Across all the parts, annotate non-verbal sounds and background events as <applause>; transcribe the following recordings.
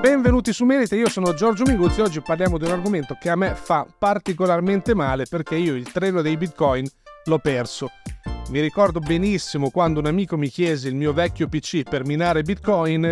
Benvenuti su Merita, io sono Giorgio Minguzzi. Oggi parliamo di un argomento che a me fa particolarmente male perché io il treno dei bitcoin l'ho perso. Mi ricordo benissimo quando un amico mi chiese il mio vecchio PC per minare bitcoin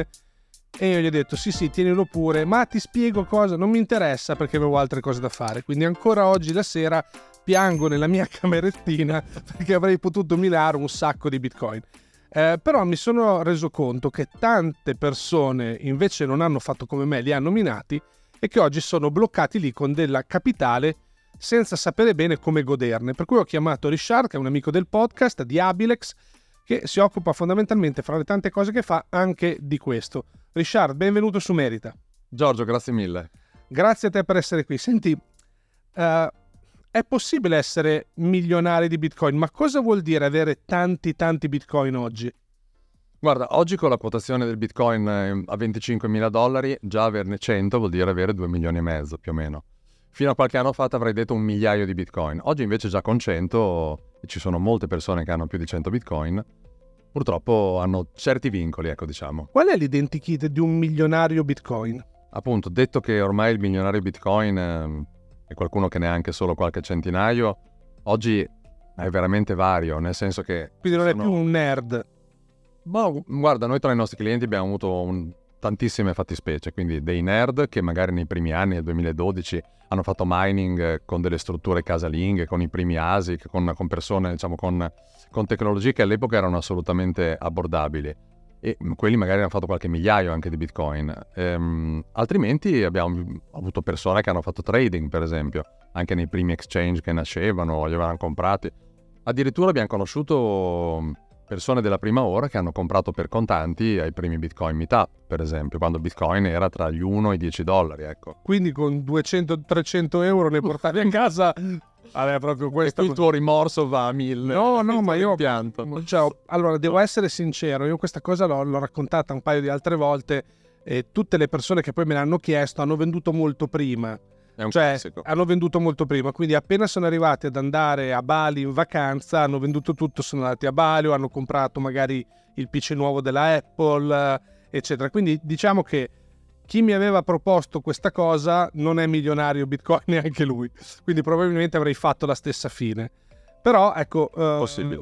e io gli ho detto sì sì tienilo pure, ma ti spiego cosa, non mi interessa perché avevo altre cose da fare. Quindi ancora oggi la sera piango nella mia <laughs> camerettina perché avrei potuto minare un sacco di bitcoin. Eh, però mi sono reso conto che tante persone invece non hanno fatto come me, li hanno minati e che oggi sono bloccati lì con della capitale senza sapere bene come goderne. Per cui ho chiamato Richard, che è un amico del podcast di Abilex, che si occupa fondamentalmente, fra le tante cose che fa, anche di questo. Richard, benvenuto su Merita. Giorgio, grazie mille. Grazie a te per essere qui. Senti, uh, è possibile essere milionari di Bitcoin, ma cosa vuol dire avere tanti tanti Bitcoin oggi? Guarda, oggi con la quotazione del Bitcoin eh, a 25.000 dollari, già averne 100 vuol dire avere 2 milioni e mezzo più o meno. Fino a qualche anno fa ti avrei detto un migliaio di Bitcoin. Oggi invece già con 100 ci sono molte persone che hanno più di 100 Bitcoin. Purtroppo hanno certi vincoli, ecco diciamo. Qual è l'identikit di un milionario Bitcoin? Appunto, detto che ormai il milionario Bitcoin è qualcuno che ne ha anche solo qualche centinaio, oggi è veramente vario, nel senso che... Quindi non sono... è più un nerd. Boh, guarda, noi tra i nostri clienti abbiamo avuto un, tantissime fattispecie, quindi dei nerd che magari nei primi anni, nel 2012, hanno fatto mining con delle strutture casalinghe, con i primi ASIC, con, con persone, diciamo, con, con tecnologie che all'epoca erano assolutamente abbordabili e quelli magari hanno fatto qualche migliaio anche di bitcoin. Ehm, altrimenti abbiamo avuto persone che hanno fatto trading, per esempio, anche nei primi exchange che nascevano, li avevano comprati. Addirittura abbiamo conosciuto persone della prima ora che hanno comprato per contanti ai primi bitcoin meetup, per esempio, quando bitcoin era tra gli 1 e i 10 dollari, ecco. Quindi con 200-300 euro ne portavi a casa Vabbè, proprio questo. Il tuo rimorso va a mille. No, no, ma io. <laughs> Pianto. Cioè, allora, devo essere sincero, io questa cosa l'ho, l'ho raccontata un paio di altre volte e tutte le persone che poi me l'hanno chiesto hanno venduto molto prima. Cioè, classico. hanno venduto molto prima, quindi appena sono arrivati ad andare a Bali in vacanza, hanno venduto tutto, sono andati a Bali o hanno comprato magari il PC nuovo della Apple, eccetera. Quindi diciamo che chi mi aveva proposto questa cosa non è milionario Bitcoin <laughs> neanche lui, quindi probabilmente avrei fatto la stessa fine. Però ecco,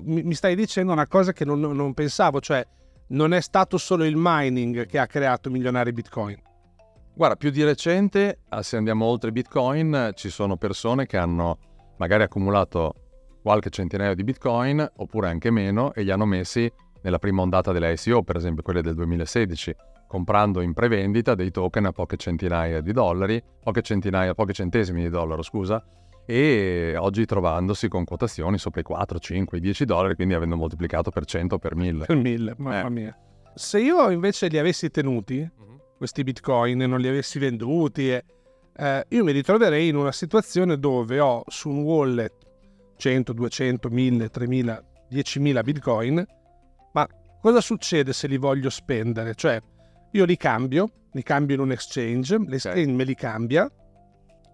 mi, mi, stai dicendo una cosa che non, non, pensavo, cioè non è stato solo il mining che ha creato milionari Bitcoin. Guarda, più di recente, ah, se andiamo oltre Bitcoin, ci sono persone che hanno magari accumulato qualche centinaio di Bitcoin, oppure anche meno, e li hanno messi nella prima ondata delle ICO, per esempio quelle del 2016 comprando in prevendita dei token a poche centinaia di dollari, poche centinaia, poche centesimi di dollaro, scusa, e oggi trovandosi con quotazioni sopra i 4, 5, 10 dollari, quindi avendo moltiplicato per 100 o per 1000. Per 1000, mamma eh. mia. Se io invece li avessi tenuti, uh-huh. Questi bitcoin, e non li avessi venduti, eh, eh, io mi ritroverei in una situazione dove ho su un wallet 100, 200, 1000, 3000, 10.000 bitcoin, ma cosa succede se li voglio spendere? Cioè, io li cambio, li cambio in un exchange, l'exchange okay. me li cambia,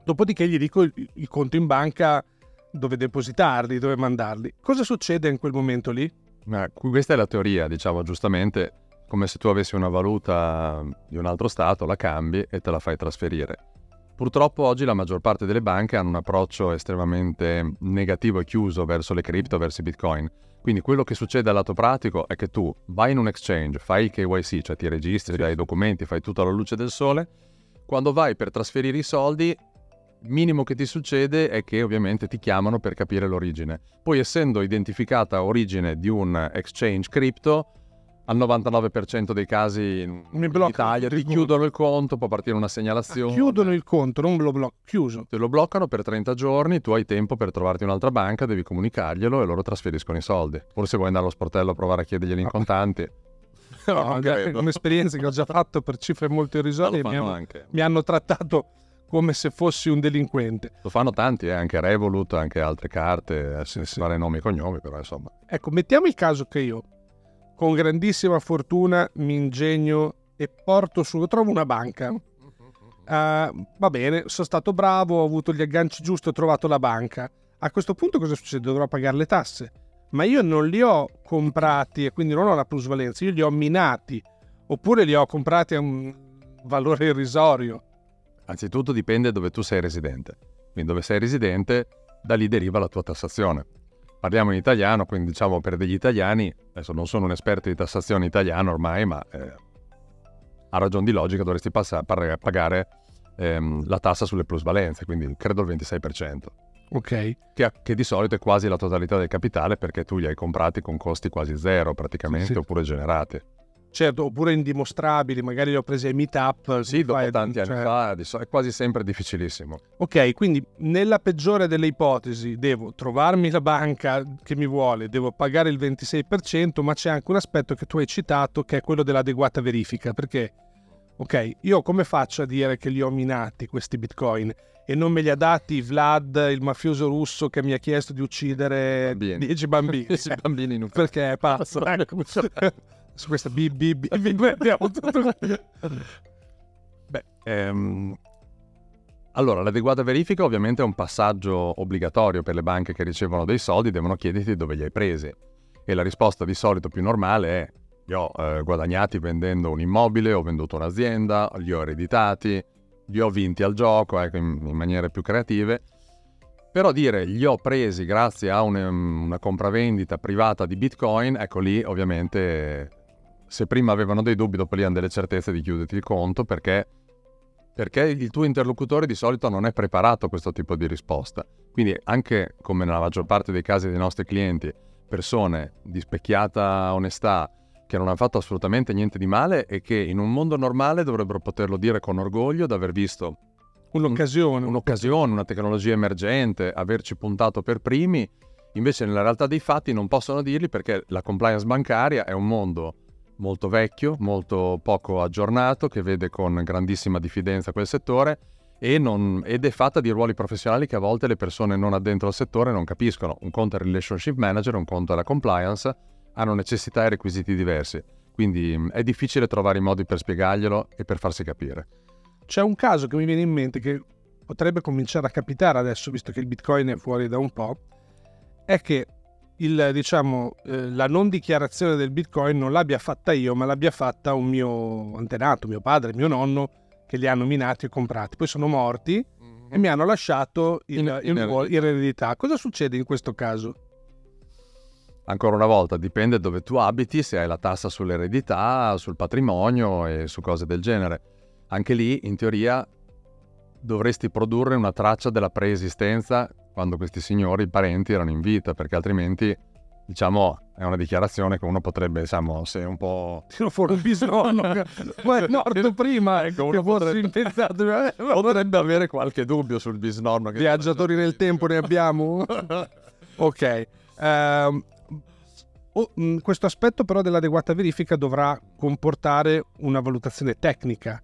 dopodiché gli dico il, il conto in banca dove depositarli, dove mandarli. Cosa succede in quel momento lì? Eh, questa è la teoria, diciamo giustamente, come se tu avessi una valuta di un altro stato, la cambi e te la fai trasferire. Purtroppo oggi la maggior parte delle banche hanno un approccio estremamente negativo e chiuso verso le cripto, verso i bitcoin. Quindi quello che succede al lato pratico è che tu vai in un exchange, fai il KYC, cioè ti registri, dai i documenti, fai tutto alla luce del sole. Quando vai per trasferire i soldi, il minimo che ti succede è che ovviamente ti chiamano per capire l'origine. Poi essendo identificata origine di un exchange crypto, al 99% dei casi in Mi in bloccano Italia ti chiudono il conto, può partire una segnalazione. Chiudono il conto, non lo blocco, chiuso. Te lo bloccano per 30 giorni, tu hai tempo per trovarti un'altra banca, devi comunicarglielo e loro trasferiscono i soldi. Forse vuoi andare allo sportello a provare a chiederglieli in contanti. <laughs> No, credo. è un'esperienza che ho già fatto per cifre molto irrisorie mi hanno, mi hanno trattato come se fossi un delinquente. Lo fanno tanti, eh, anche Revolut, anche altre carte, eh, senza sì. fare nomi e cognomi, però insomma. Ecco, mettiamo il caso che io, con grandissima fortuna, mi ingegno e porto su, trovo una banca. Ah, va bene, sono stato bravo, ho avuto gli agganci giusti, ho trovato la banca. A questo punto cosa succede? Dovrò pagare le tasse. Ma io non li ho comprati e quindi non ho la plusvalenza, io li ho minati. Oppure li ho comprati a un valore irrisorio. Anzitutto dipende dove tu sei residente. Quindi dove sei residente, da lì deriva la tua tassazione. Parliamo in italiano, quindi diciamo per degli italiani, adesso non sono un esperto di tassazione italiana ormai, ma eh, a ragion di logica dovresti passa- par- pagare ehm, la tassa sulle plusvalenze, quindi credo il 26%, Ok. che, che di solito è quasi la totalità del capitale perché tu li hai comprati con costi quasi zero praticamente, Sì, sì. oppure generati. Certo, oppure indimostrabili, magari li ho presi ai meetup. Sì, dopo fai- tanti anni cioè- fa di so- è quasi sempre difficilissimo. Ok, quindi nella peggiore delle ipotesi devo trovarmi la banca che mi vuole, devo pagare il 26%, ma c'è anche un aspetto che tu hai citato che è quello dell'adeguata verifica, perché ok, io come faccio a dire che li ho minati questi bitcoin e non me li ha dati Vlad, il mafioso russo che mi ha chiesto di uccidere Bambini. 10 bambini? <laughs> I bambini in un perché è pazzo. <laughs> Su questa BB andiamo tutto. Beh, ehm, allora, l'adeguata verifica ovviamente è un passaggio obbligatorio per le banche che ricevono dei soldi, devono chiederti dove li hai presi. E la risposta di solito più normale è li ho eh, guadagnati vendendo un immobile, ho venduto un'azienda, li ho ereditati, li ho vinti al gioco, ecco, in, in maniere più creative. Però dire li ho presi grazie a un- una compravendita privata di Bitcoin, ecco lì ovviamente se prima avevano dei dubbi, dopo lì hanno delle certezze di chiuderti il conto perché, perché il tuo interlocutore di solito non è preparato a questo tipo di risposta. Quindi anche come nella maggior parte dei casi dei nostri clienti, persone di specchiata onestà che non hanno fatto assolutamente niente di male e che in un mondo normale dovrebbero poterlo dire con orgoglio di aver visto Un'occasione. un'occasione, una tecnologia emergente, averci puntato per primi, invece nella realtà dei fatti non possono dirli perché la compliance bancaria è un mondo molto vecchio, molto poco aggiornato, che vede con grandissima diffidenza quel settore non- ed è fatta di ruoli professionali che a volte le persone non addentro al settore non capiscono. Un conto è il relationship manager, un conto è la compliance, hanno necessità e requisiti diversi. Quindi mh, è difficile trovare i modi per spiegarglielo e per farsi capire. C'è un caso che mi viene in mente che potrebbe cominciare a capitare adesso, visto che il Bitcoin è fuori da un po', è che il, diciamo, eh, la non dichiarazione del Bitcoin non l'abbia fatta io, ma l'abbia fatta un mio antenato, mio padre, mio nonno, che li hanno minati e comprati. Poi sono morti e mi hanno lasciato il, In- il in ruolo- in eredità. Cosa succede in questo caso? Ancora una volta, dipende dove tu abiti, se hai la tassa sull'eredità, sul patrimonio e su cose del genere. Anche lì, in teoria, dovresti produrre una traccia della preesistenza quando questi signori, i parenti, erano in vita, perché altrimenti, diciamo, è una dichiarazione che uno potrebbe, diciamo, se un po'... Tiro fuori il bisnonno, ma è morto prima Ecco, che uno potrebbe- inventato. <laughs> Potrebbe avere qualche dubbio sul bisnonno. Che Viaggiatori nel tempo ne abbiamo? <laughs> ok. Ehm, oh, mh, questo aspetto però dell'adeguata verifica dovrà comportare una valutazione tecnica.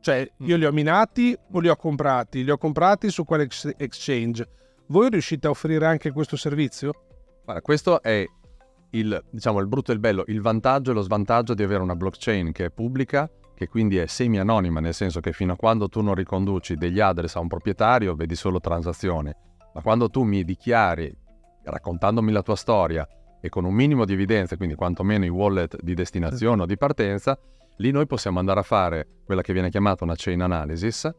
Cioè, io li ho minati o li ho comprati? Li ho comprati su quale ex- exchange? Voi riuscite a offrire anche questo servizio? Guarda, questo è il, diciamo, il brutto e il bello, il vantaggio e lo svantaggio di avere una blockchain che è pubblica, che quindi è semi-anonima, nel senso che fino a quando tu non riconduci degli address a un proprietario, vedi solo transazioni. Ma quando tu mi dichiari, raccontandomi la tua storia e con un minimo di evidenza, quindi quantomeno i wallet di destinazione o di partenza, lì noi possiamo andare a fare quella che viene chiamata una chain analysis,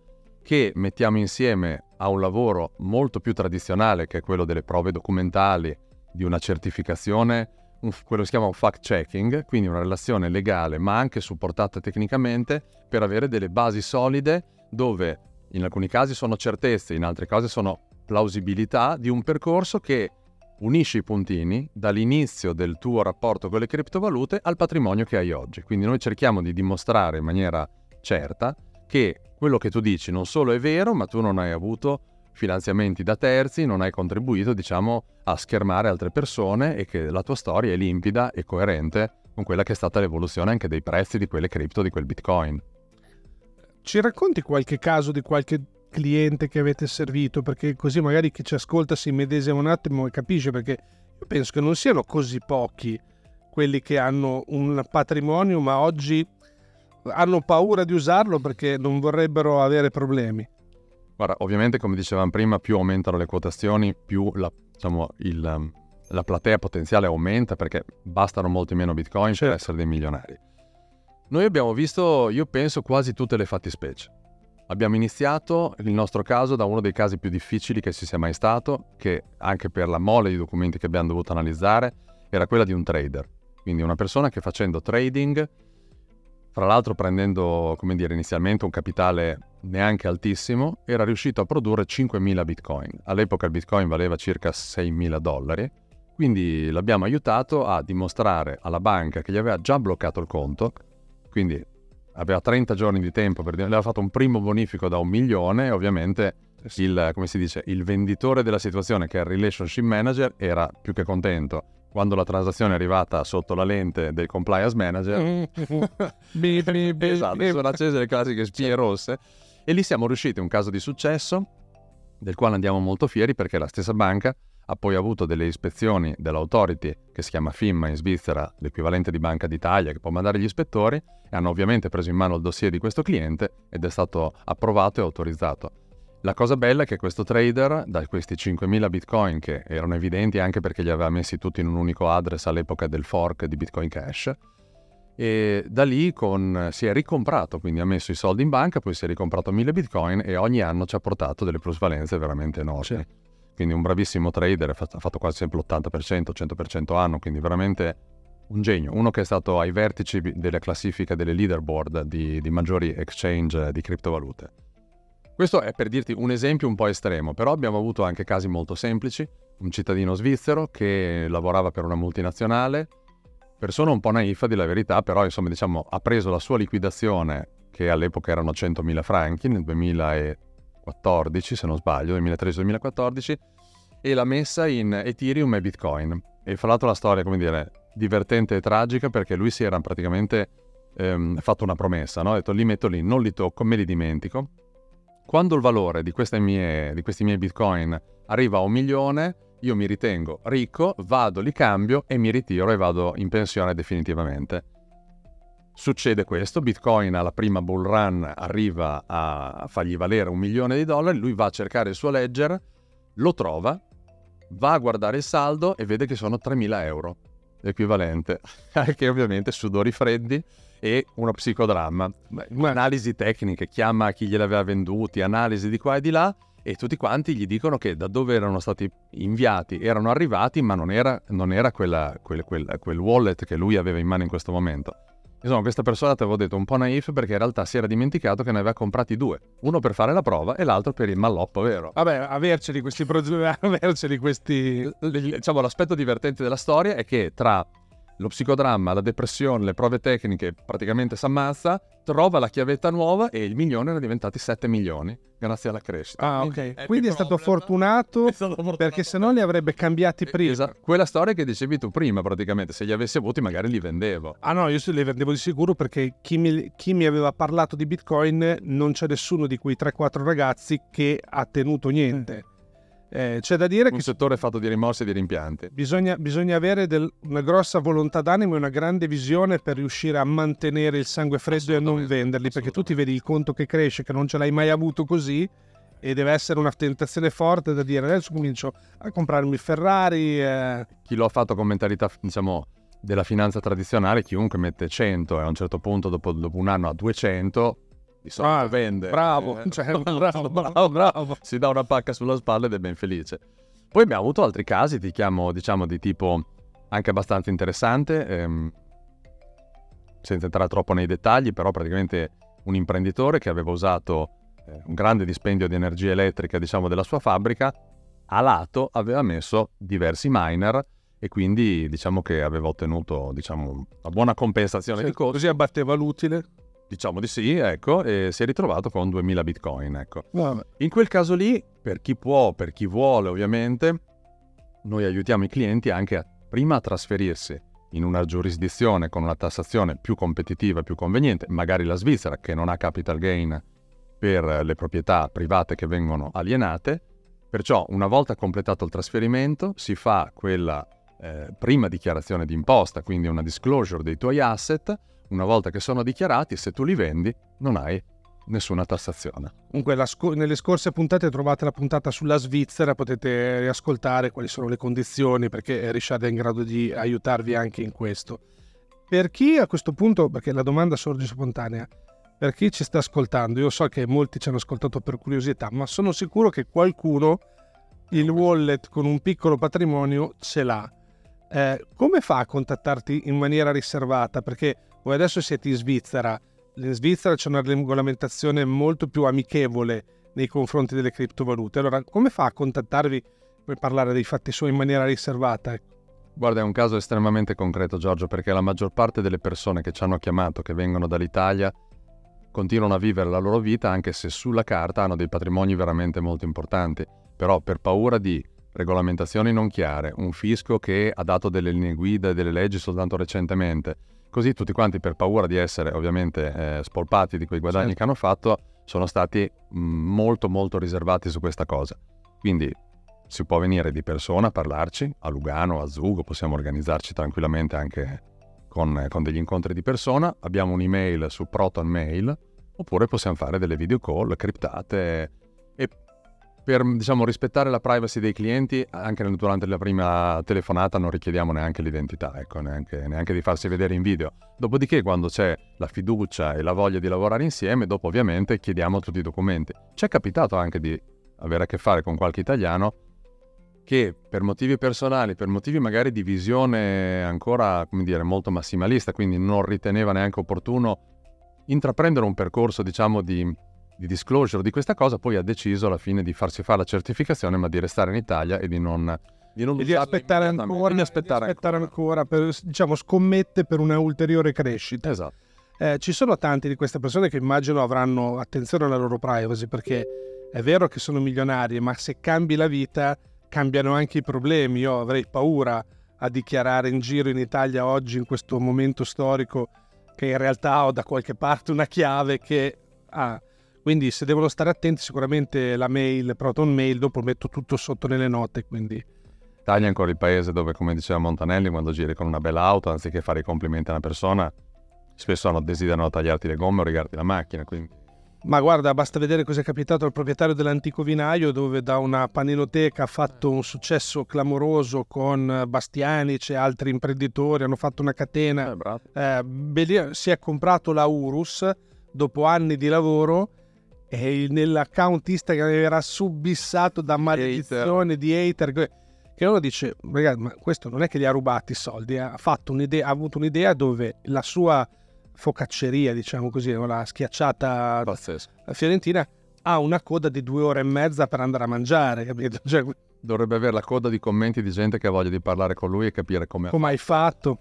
che mettiamo insieme a un lavoro molto più tradizionale, che è quello delle prove documentali, di una certificazione, un- quello che si chiama un fact-checking, quindi una relazione legale ma anche supportata tecnicamente per avere delle basi solide dove in alcuni casi sono certezze, in altri casi sono plausibilità di un percorso che unisci i puntini dall'inizio del tuo rapporto con le criptovalute al patrimonio che hai oggi. Quindi noi cerchiamo di dimostrare in maniera certa che quello che tu dici non solo è vero, ma tu non hai avuto finanziamenti da terzi, non hai contribuito, diciamo, a schermare altre persone e che la tua storia è limpida e coerente con quella che è stata l'evoluzione anche dei prezzi di quelle cripto, di quel Bitcoin. Ci racconti qualche caso di qualche cliente che avete servito? Perché così magari chi ci ascolta si medesima un attimo e capisce perché io penso che non siano così pochi quelli che hanno un patrimonio ma oggi hanno paura di usarlo perché non vorrebbero avere problemi. Guarda, ovviamente come dicevamo prima, più aumentano le quotazioni, più la, diciamo, il, um, la platea potenziale aumenta perché bastano molti meno bitcoin certo. per essere dei milionari. Noi abbiamo visto, io penso, quasi tutte le fattispecie. Abbiamo iniziato il nostro caso da uno dei casi più difficili che ci sia mai stato, che anche per la mole di documenti che abbiamo dovuto analizzare, era quella di un trader. Quindi una persona che facendo trading fra l'altro prendendo, come dire, inizialmente un capitale neanche altissimo, era riuscito a produrre 5.000 bitcoin. All'epoca il bitcoin valeva circa 6.000 dollari, quindi l'abbiamo aiutato a dimostrare alla banca che gli aveva già bloccato il conto, quindi aveva 30 giorni di tempo per dire, aveva fatto un primo bonifico da un milione. E ovviamente il, come si dice, il venditore della situazione che è il relationship manager era più che contento quando la transazione è arrivata sotto la lente del compliance manager, <laughs> beep, beep, esatto, sono accese le classiche spie rosse. E lì siamo riusciti, un caso di successo del quale andiamo molto fieri perché la stessa banca ha poi avuto delle ispezioni dell'autority che si chiama FIMMA in Svizzera, l'equivalente di Banca d'Italia che può mandare gli ispettori. E hanno ovviamente preso in mano il dossier di questo cliente ed è stato approvato e autorizzato. La cosa bella è che questo trader, da questi 5.000 bitcoin che erano evidenti anche perché li aveva messi tutti in un unico address all'epoca del fork di Bitcoin Cash, e da lì con, si è ricomprato, quindi ha messo i soldi in banca, poi si è ricomprato 1000 bitcoin e ogni anno ci ha portato delle plusvalenze veramente enormi. Sì. Quindi un bravissimo trader, ha fatto quasi sempre l'80%, 100% anno, quindi veramente un genio, uno che è stato ai vertici della classifica delle leaderboard di, di maggiori exchange di criptovalute. Questo è per dirti un esempio un po' estremo, però abbiamo avuto anche casi molto semplici. Un cittadino svizzero che lavorava per una multinazionale, persona un po' naifa di la verità, però insomma diciamo ha preso la sua liquidazione, che all'epoca erano 100.000 franchi nel 2014 se non sbaglio, 2013-2014, e l'ha messa in Ethereum e Bitcoin. E fra l'altro la storia, come dire, divertente e tragica perché lui si era praticamente ehm, fatto una promessa, no? ha detto li metto lì, non li tocco, me li dimentico quando il valore di, mie, di questi miei bitcoin arriva a un milione, io mi ritengo ricco, vado, li cambio e mi ritiro e vado in pensione definitivamente. Succede questo, Bitcoin alla prima bull run arriva a fargli valere un milione di dollari, lui va a cercare il suo ledger, lo trova, va a guardare il saldo e vede che sono 3.000 euro, l'equivalente, <laughs> che ovviamente sudori freddi, e uno psicodramma. Analisi tecniche, chiama chi gliel'aveva venduti, analisi di qua e di là e tutti quanti gli dicono che da dove erano stati inviati erano arrivati, ma non era, non era quella, quel, quel, quel, wallet che lui aveva in mano in questo momento. Insomma, questa persona, ti avevo detto, un po' naif perché in realtà si era dimenticato che ne aveva comprati due. Uno per fare la prova e l'altro per il malloppo, vero? Vabbè, averceli questi... <laughs> averceli questi... Diciamo, l'aspetto divertente della storia è che tra lo psicodramma, la depressione, le prove tecniche, praticamente si ammazza, trova la chiavetta nuova e il milione erano diventati 7 milioni grazie alla crescita. Ah, ok. Quindi è stato, fortunato, <laughs> è stato fortunato perché se no li avrebbe cambiati prima. Esatto. Quella storia che dicevi tu prima, praticamente, se li avessi avuti magari li vendevo. Ah no, io se li vendevo di sicuro perché chi mi, chi mi aveva parlato di Bitcoin non c'è nessuno di quei 3-4 ragazzi che ha tenuto niente. Eh, c'è da dire un che... Settore fatto di rimorsi e di rimpianti. Bisogna, bisogna avere del, una grossa volontà d'animo e una grande visione per riuscire a mantenere il sangue freddo e a non venderli, perché tu ti vedi il conto che cresce, che non ce l'hai mai avuto così, e deve essere una tentazione forte da dire adesso comincio a comprarmi Ferrari. Eh. Chi lo ha fatto con mentalità, diciamo, della finanza tradizionale, chiunque mette 100 e a un certo punto dopo, dopo un anno a 200 di solito ah, vende. Bravo, eh, cioè, <laughs> bravo, bravo, bravo. Si dà una pacca sulla spalla ed è ben felice. Poi abbiamo avuto altri casi, ti chiamo, diciamo, di tipo anche abbastanza interessante, ehm, senza entrare troppo nei dettagli, però praticamente un imprenditore che aveva usato eh, un grande dispendio di energia elettrica, diciamo, della sua fabbrica, a lato aveva messo diversi miner e quindi diciamo che aveva ottenuto diciamo, una buona compensazione Sì, di costo. così abbatteva l'utile. Diciamo di sì, ecco, e si è ritrovato con 2000 bitcoin, ecco. Vabbè. In quel caso lì, per chi può, per chi vuole ovviamente, noi aiutiamo i clienti anche a, prima a trasferirsi in una giurisdizione con una tassazione più competitiva, più conveniente, magari la Svizzera che non ha capital gain per le proprietà private che vengono alienate. Perciò una volta completato il trasferimento si fa quella eh, prima dichiarazione di imposta, quindi una disclosure dei tuoi asset. Una volta che sono dichiarati, se tu li vendi, non hai nessuna tassazione. Comunque, sco- nelle scorse puntate trovate la puntata sulla Svizzera, potete riascoltare quali sono le condizioni perché Richard è in grado di aiutarvi anche in questo. Per chi a questo punto, perché la domanda sorge spontanea, per chi ci sta ascoltando, io so che molti ci hanno ascoltato per curiosità, ma sono sicuro che qualcuno il wallet con un piccolo patrimonio ce l'ha. Eh, come fa a contattarti in maniera riservata? Perché voi adesso siete in Svizzera, in Svizzera c'è una regolamentazione molto più amichevole nei confronti delle criptovalute. Allora, come fa a contattarvi per parlare dei fatti suoi in maniera riservata? Guarda, è un caso estremamente concreto, Giorgio, perché la maggior parte delle persone che ci hanno chiamato, che vengono dall'Italia, continuano a vivere la loro vita anche se sulla carta hanno dei patrimoni veramente molto importanti. Però per paura di regolamentazioni non chiare, un fisco che ha dato delle linee guida e delle leggi soltanto recentemente, così tutti quanti per paura di essere ovviamente eh, spolpati di quei guadagni Certo. che hanno fatto, sono stati mh, molto molto riservati su questa cosa. Quindi si può venire di persona a parlarci, a Lugano, a Zugo, possiamo organizzarci tranquillamente anche con, con degli incontri di persona. Abbiamo un'email su Proton Mail, oppure possiamo fare delle video call criptate e per diciamo, rispettare la privacy dei clienti, anche durante la prima telefonata non richiediamo neanche l'identità, ecco, neanche, neanche di farsi vedere in video. Dopodiché, quando c'è la fiducia e la voglia di lavorare insieme, dopo ovviamente chiediamo tutti i documenti. Ci è capitato anche di avere a che fare con qualche italiano che per motivi personali, per motivi magari di visione ancora, dire, molto massimalista, quindi non riteneva neanche opportuno intraprendere un percorso, diciamo, di, di disclosure di questa cosa, poi ha deciso alla fine di farsi fare la certificazione, ma di restare in Italia e di non, di non E di aspettare ancora, di aspettare di aspettare ancora. ancora per, diciamo, scommette per una ulteriore crescita. Esatto. Eh, ci sono tanti di queste persone che immagino avranno attenzione alla loro privacy perché è vero che sono milionari, ma se cambi la vita cambiano anche i problemi. Io avrei paura a dichiarare in giro in Italia oggi, in questo momento storico, che in realtà ho da qualche parte una chiave che ha. Quindi se devono stare attenti sicuramente la mail, Proton Mail, dopo metto tutto sotto nelle note, quindi Italia è ancora il paese dove, come diceva Montanelli, quando giri con una bella auto, anziché fare i complimenti a una persona, spesso hanno- desiderano tagliarti le gomme o rigarti la macchina, quindi Ma guarda, basta vedere cosa è capitato al proprietario dell'antico vinaio, dove da una paninoteca ha fatto un successo clamoroso con Bastianic e altri imprenditori, hanno fatto una catena. eh. Eh, si è comprato la Urus dopo anni di lavoro e nell'account Instagram era subissato da maledizione di hater. Che uno dice, ragazzi, ma questo non è che li ha rubati i soldi, ha, fatto un'idea, ha avuto un'idea dove la sua focacceria, diciamo così, la schiacciata pazzesco. fiorentina ha una coda di due ore e mezza per andare a mangiare, capito? <laughs> Cioè, Dovrebbe avere la coda di commenti di gente che ha voglia di parlare con lui e capire come, come hai fatto?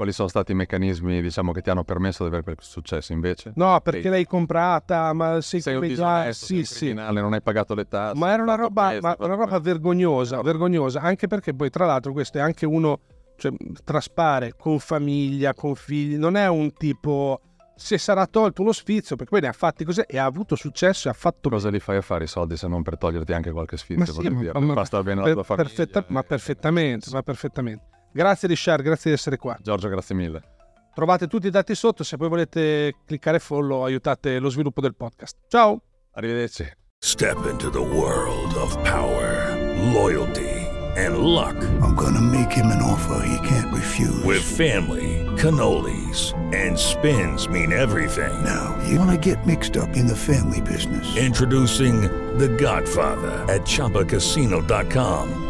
Quali sono stati i meccanismi diciamo, che ti hanno permesso di avere quel successo invece. No, perché Sì. l'hai comprata, ma sei, Sei un già... Sì, sì. non hai pagato le tasse. Ma era una roba, questo, ma una roba vergognosa, vergognosa, anche perché poi tra l'altro questo è anche uno, cioè traspare con famiglia, con figli, non è un tipo, se sarà tolto uno sfizio, perché poi ne ha fatti così e ha avuto successo e ha fatto... Cosa li fai a fare i soldi se non per toglierti anche qualche Ma sfizio? sì, ma- dire, ma- per far stare bene la per- tua famiglia. perfetta- ma eh, perfettamente, ma perfettamente. Grazie Richard, grazie di essere qua. Giorgio, grazie mille. Trovate tutti i dati sotto, se poi volete cliccare follow aiutate lo sviluppo del podcast. Ciao! Arrivederci. Step into the world of power, loyalty, and luck. I'm gonna make him an offer he can't refuse. With family, cannolis, and spins mean everything. now, you wanna get mixed up in the family business. Introducing The Godfather at ChumbaCasino.com.